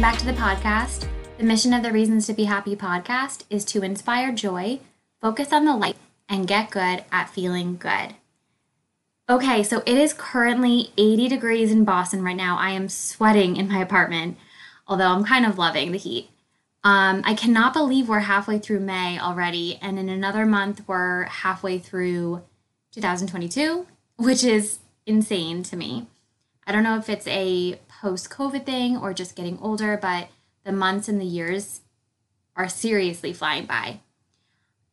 Welcome back to the podcast. The mission of the Reasons to Be Happy podcast is to inspire joy, focus on the light, and get good at feeling good. Okay, so it is currently 80 degrees in Boston right now. I am sweating in my apartment, although I'm kind of loving the heat. Um, I cannot believe we're halfway through May already, and in another month, we're halfway through 2022, which is insane to me. I don't know if it's a post COVID thing or just getting older, but the months and the years are seriously flying by.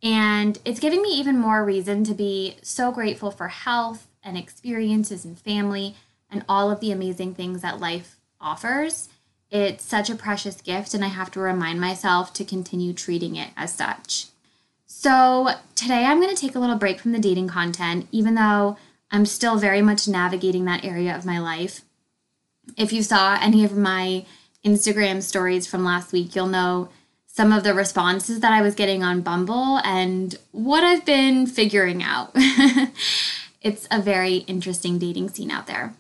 And it's giving me even more reason to be so grateful for health and experiences and family and all of the amazing things that life offers. It's such a precious gift, and I have to remind myself to continue treating it as such. So, today I'm going to take a little break from the dating content, even though I'm still very much navigating that area of my life. If you saw any of my Instagram stories from last week, you'll know some of the responses that I was getting on Bumble and what I've been figuring out. it's a very interesting dating scene out there.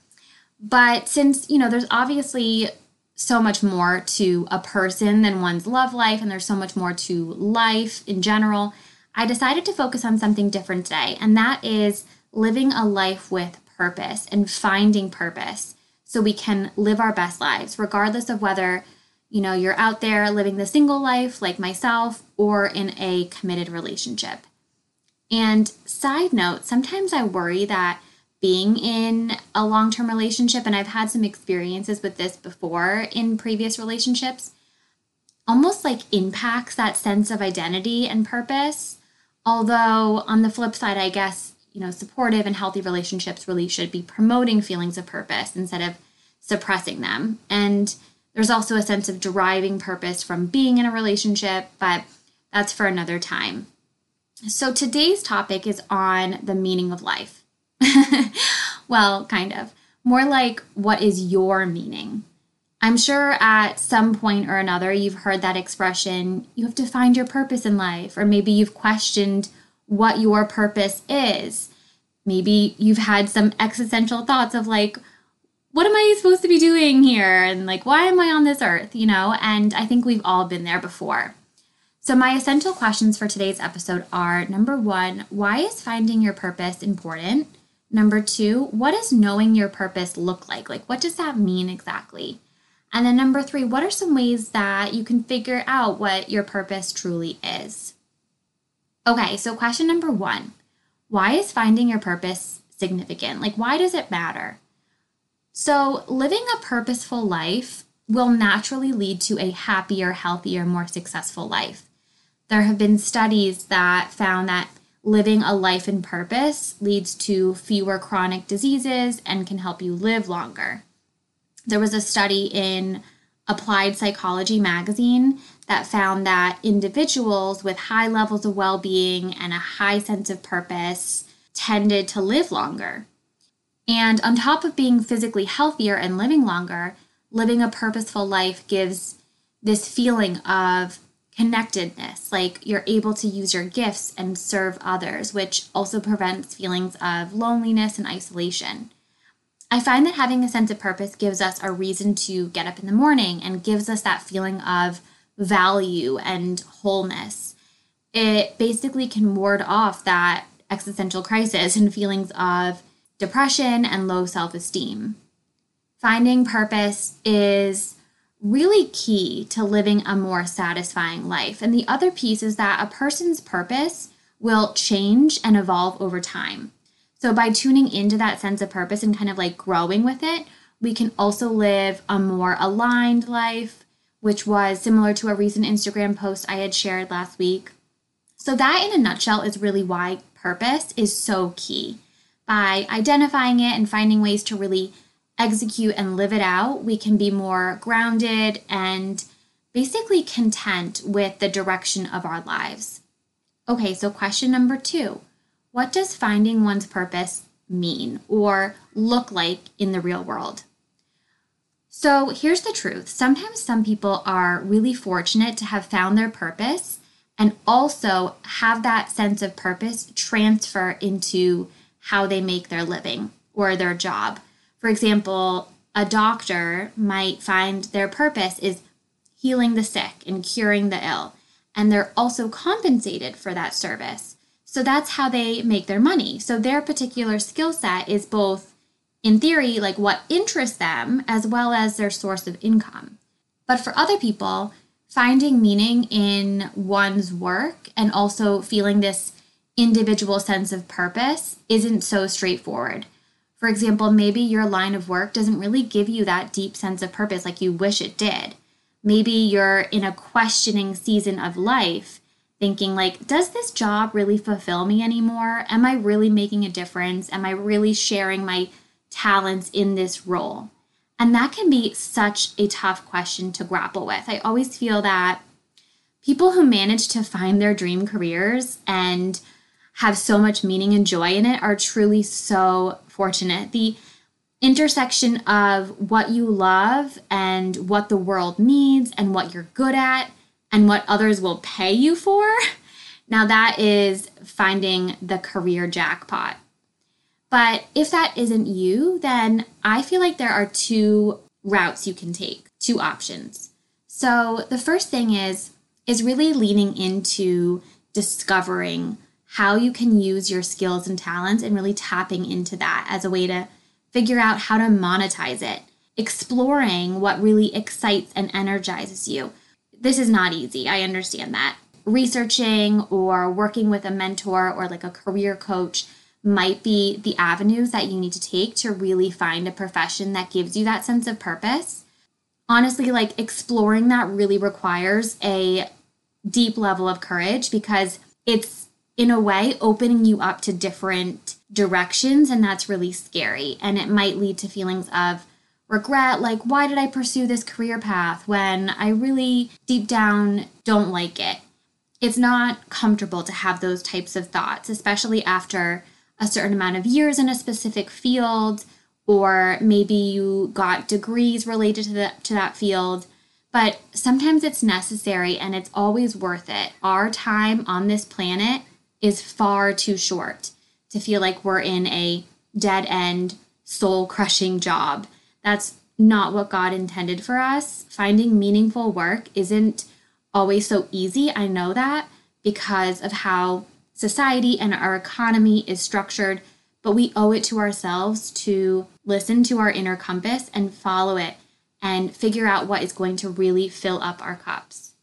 But since, you know, there's obviously so much more to a person than one's love life, and there's so much more to life in general, I decided to focus on something different today, and that is living a life with purpose and finding purpose so we can live our best lives, regardless of whether, you know, you're out there living the single life like myself or in a committed relationship. And side note, sometimes I worry that being in a long term relationship, and I've had some experiences with this before in previous relationships, almost like impacts that sense of identity and purpose. Although, on the flip side, I guess, you know, supportive and healthy relationships really should be promoting feelings of purpose instead of suppressing them. And there's also a sense of deriving purpose from being in a relationship, but that's for another time. So today's topic is on the meaning of life. well, kind of. More like, what is your meaning? I'm sure at some point or another you've heard that expression, you have to find your purpose in life, or maybe you've questioned what your purpose is. Maybe you've had some existential thoughts of like, what am I supposed to be doing here? And like, why am I on this earth? You know, and I think we've all been there before. So, my essential questions for today's episode are number one, why is finding your purpose important? Number two, what does knowing your purpose look like? Like, what does that mean exactly? And then number three, what are some ways that you can figure out what your purpose truly is? Okay, so question number one why is finding your purpose significant? Like, why does it matter? So, living a purposeful life will naturally lead to a happier, healthier, more successful life. There have been studies that found that living a life in purpose leads to fewer chronic diseases and can help you live longer. There was a study in Applied Psychology magazine that found that individuals with high levels of well being and a high sense of purpose tended to live longer. And on top of being physically healthier and living longer, living a purposeful life gives this feeling of connectedness, like you're able to use your gifts and serve others, which also prevents feelings of loneliness and isolation. I find that having a sense of purpose gives us a reason to get up in the morning and gives us that feeling of value and wholeness. It basically can ward off that existential crisis and feelings of depression and low self esteem. Finding purpose is really key to living a more satisfying life. And the other piece is that a person's purpose will change and evolve over time. So by tuning into that sense of purpose and kind of like growing with it, we can also live a more aligned life, which was similar to a recent Instagram post I had shared last week. So, that in a nutshell is really why purpose is so key. By identifying it and finding ways to really execute and live it out, we can be more grounded and basically content with the direction of our lives. Okay, so question number two What does finding one's purpose mean or look like in the real world? So here's the truth sometimes some people are really fortunate to have found their purpose and also have that sense of purpose transfer into how they make their living or their job. For example, a doctor might find their purpose is healing the sick and curing the ill, and they're also compensated for that service. So that's how they make their money. So their particular skill set is both, in theory, like what interests them, as well as their source of income. But for other people, finding meaning in one's work and also feeling this individual sense of purpose isn't so straightforward. For example, maybe your line of work doesn't really give you that deep sense of purpose like you wish it did. Maybe you're in a questioning season of life, thinking like, does this job really fulfill me anymore? Am I really making a difference? Am I really sharing my talents in this role? And that can be such a tough question to grapple with. I always feel that people who manage to find their dream careers and have so much meaning and joy in it are truly so fortunate. The intersection of what you love and what the world needs and what you're good at and what others will pay you for. Now, that is finding the career jackpot. But if that isn't you, then I feel like there are two routes you can take, two options. So, the first thing is is really leaning into discovering how you can use your skills and talents and really tapping into that as a way to figure out how to monetize it, exploring what really excites and energizes you. This is not easy, I understand that. Researching or working with a mentor or like a career coach might be the avenues that you need to take to really find a profession that gives you that sense of purpose. Honestly, like exploring that really requires a deep level of courage because it's in a way opening you up to different directions and that's really scary. And it might lead to feelings of regret like why did i pursue this career path when i really deep down don't like it? It's not comfortable to have those types of thoughts especially after a certain amount of years in a specific field or maybe you got degrees related to, the, to that field. But sometimes it's necessary and it's always worth it. Our time on this planet is far too short to feel like we're in a dead end, soul crushing job. That's not what God intended for us. Finding meaningful work isn't always so easy. I know that because of how society and our economy is structured, but we owe it to ourselves to listen to our inner compass and follow it and figure out what is going to really fill up our cups.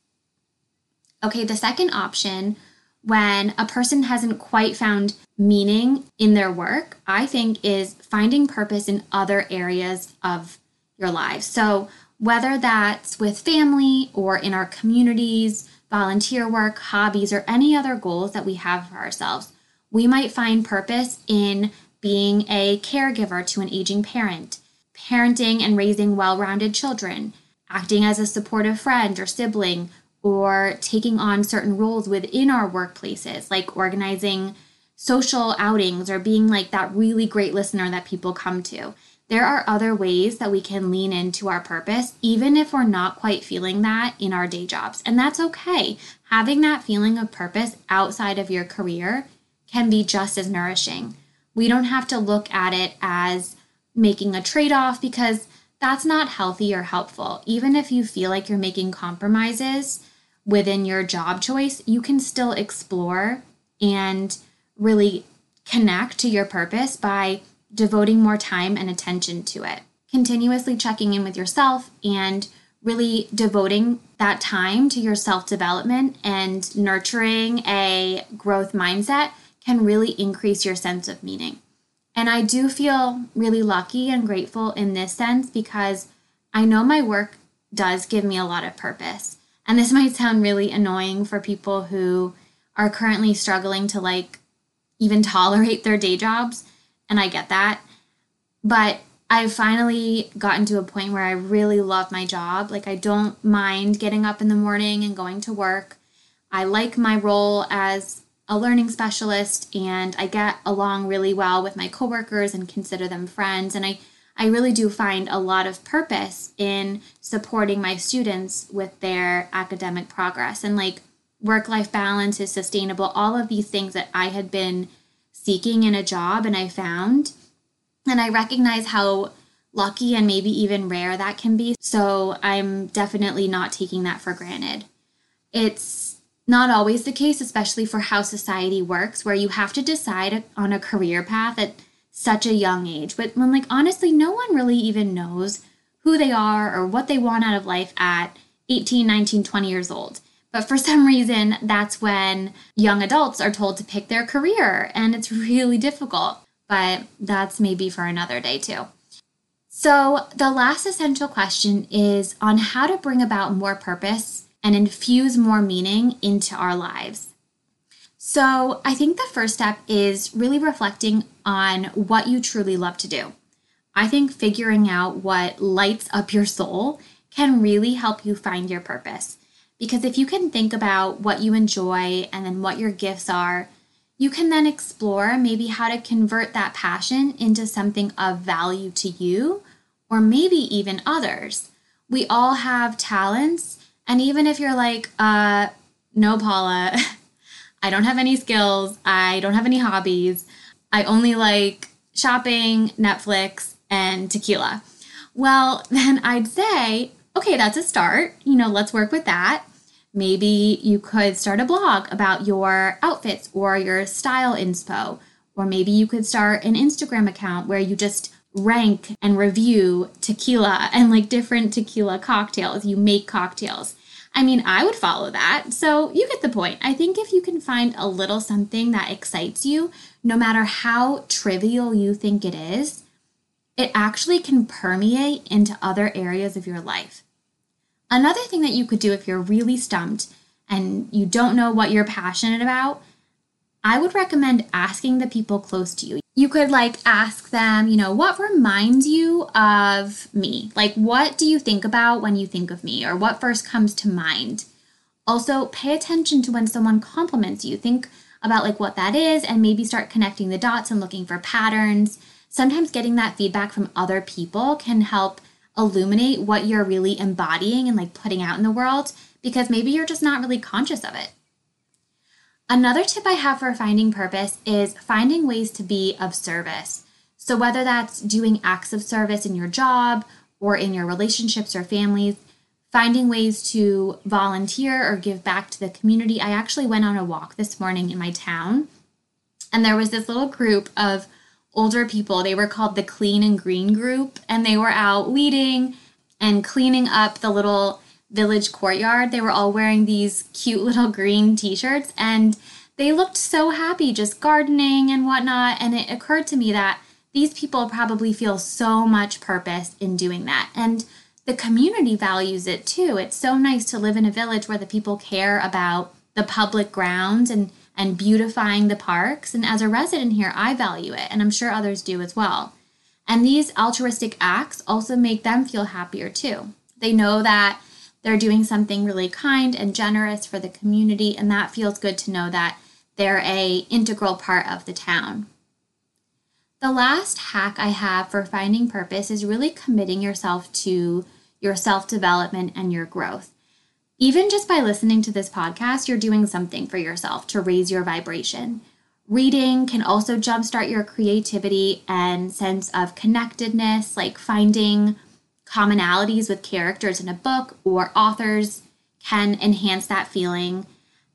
Okay, the second option when a person hasn't quite found meaning in their work, I think is finding purpose in other areas of your life. So, whether that's with family or in our communities, volunteer work, hobbies, or any other goals that we have for ourselves, we might find purpose in being a caregiver to an aging parent, parenting and raising well rounded children, acting as a supportive friend or sibling, or taking on certain roles within our workplaces, like organizing social outings or being like that really great listener that people come to. There are other ways that we can lean into our purpose, even if we're not quite feeling that in our day jobs. And that's okay. Having that feeling of purpose outside of your career can be just as nourishing. We don't have to look at it as making a trade off because that's not healthy or helpful. Even if you feel like you're making compromises, within your job choice, you can still explore and really connect to your purpose by devoting more time and attention to it. Continuously checking in with yourself and really devoting that time to your self development and nurturing a growth mindset can really increase your sense of meaning. And I do feel really lucky and grateful in this sense because I know my work does give me a lot of purpose. And this might sound really annoying for people who are currently struggling to like even tolerate their day jobs. And I get that. But I've finally gotten to a point where I really love my job. Like, I don't mind getting up in the morning and going to work. I like my role as a learning specialist and I get along really well with my coworkers and consider them friends. And I I really do find a lot of purpose in supporting my students with their academic progress and like work life balance is sustainable, all of these things that I had been seeking in a job and I found. And I recognize how lucky and maybe even rare that can be. So I'm definitely not taking that for granted. It's not always the case, especially for how society works, where you have to decide on a career path at such a young age. But when, like, honestly, no one really even knows who they are or what they want out of life at 18, 19, 20 years old. But for some reason, that's when young adults are told to pick their career, and it's really difficult. But that's maybe for another day, too. So, the last essential question is on how to bring about more purpose and infuse more meaning into our lives. So, I think the first step is really reflecting on what you truly love to do. I think figuring out what lights up your soul can really help you find your purpose. Because if you can think about what you enjoy and then what your gifts are, you can then explore maybe how to convert that passion into something of value to you or maybe even others. We all have talents, and even if you're like, uh, no, Paula, I don't have any skills, I don't have any hobbies, I only like shopping, Netflix, and tequila. Well, then I'd say, okay, that's a start. You know, let's work with that. Maybe you could start a blog about your outfits or your style inspo. Or maybe you could start an Instagram account where you just rank and review tequila and like different tequila cocktails. You make cocktails. I mean, I would follow that. So you get the point. I think if you can find a little something that excites you, no matter how trivial you think it is, it actually can permeate into other areas of your life. Another thing that you could do if you're really stumped and you don't know what you're passionate about, I would recommend asking the people close to you. You could like ask them, you know, what reminds you of me? Like, what do you think about when you think of me? Or what first comes to mind? Also, pay attention to when someone compliments you. Think about like what that is and maybe start connecting the dots and looking for patterns. Sometimes getting that feedback from other people can help illuminate what you're really embodying and like putting out in the world because maybe you're just not really conscious of it. Another tip I have for finding purpose is finding ways to be of service. So, whether that's doing acts of service in your job or in your relationships or families, finding ways to volunteer or give back to the community. I actually went on a walk this morning in my town, and there was this little group of older people. They were called the Clean and Green Group, and they were out weeding and cleaning up the little village courtyard. They were all wearing these cute little green t shirts, and they looked so happy just gardening and whatnot. And it occurred to me that these people probably feel so much purpose in doing that. And the community values it too. It's so nice to live in a village where the people care about the public grounds and and beautifying the parks. And as a resident here, I value it, and I'm sure others do as well. And these altruistic acts also make them feel happier too. They know that they're doing something really kind and generous for the community, and that feels good to know that they're a integral part of the town. The last hack I have for finding purpose is really committing yourself to your self development and your growth even just by listening to this podcast, you're doing something for yourself to raise your vibration. Reading can also jumpstart your creativity and sense of connectedness, like finding commonalities with characters in a book or authors can enhance that feeling.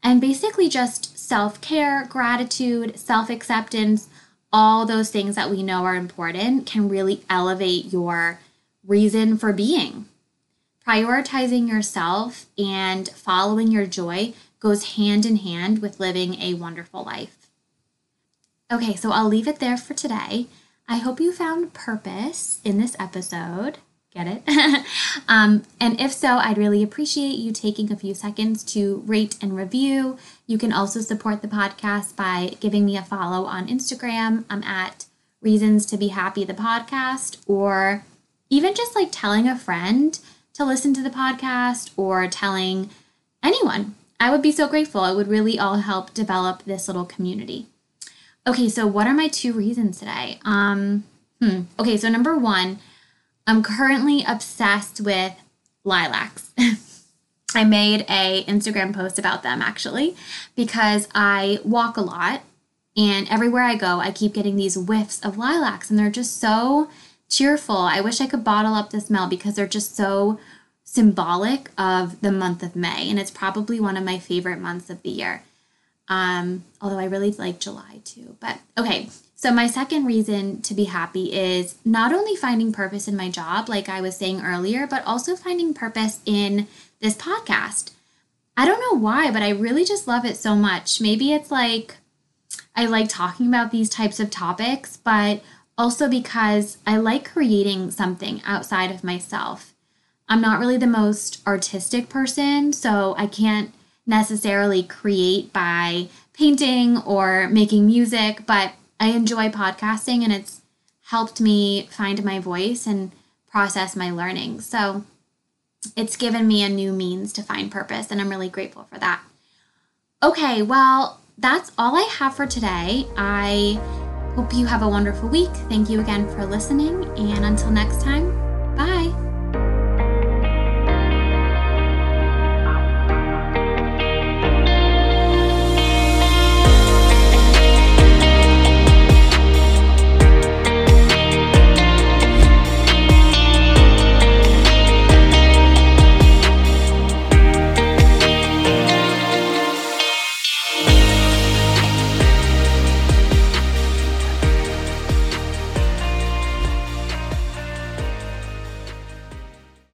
And basically, just self care, gratitude, self acceptance, all those things that we know are important can really elevate your reason for being. Prioritizing yourself and following your joy goes hand in hand with living a wonderful life. Okay, so I'll leave it there for today. I hope you found purpose in this episode. Get it? um, and if so, I'd really appreciate you taking a few seconds to rate and review. You can also support the podcast by giving me a follow on Instagram. I'm at Reasons to Be Happy, the podcast, or even just like telling a friend to listen to the podcast or telling anyone. I would be so grateful. It would really all help develop this little community. Okay, so what are my two reasons today? Um, hmm. Okay, so number one, I'm currently obsessed with lilacs. I made a Instagram post about them actually because I walk a lot and everywhere I go I keep getting these whiffs of lilacs and they're just so cheerful. I wish I could bottle up the smell because they're just so symbolic of the month of May. And it's probably one of my favorite months of the year. Um, although I really like July too. But okay, so my second reason to be happy is not only finding purpose in my job, like I was saying earlier, but also finding purpose in this podcast. I don't know why, but I really just love it so much. Maybe it's like I like talking about these types of topics, but also because I like creating something outside of myself. I'm not really the most artistic person, so I can't necessarily create by painting or making music, but I enjoy podcasting and it's helped me find my voice and process my learning. So it's given me a new means to find purpose, and I'm really grateful for that. Okay, well, that's all I have for today. I hope you have a wonderful week. Thank you again for listening, and until next time,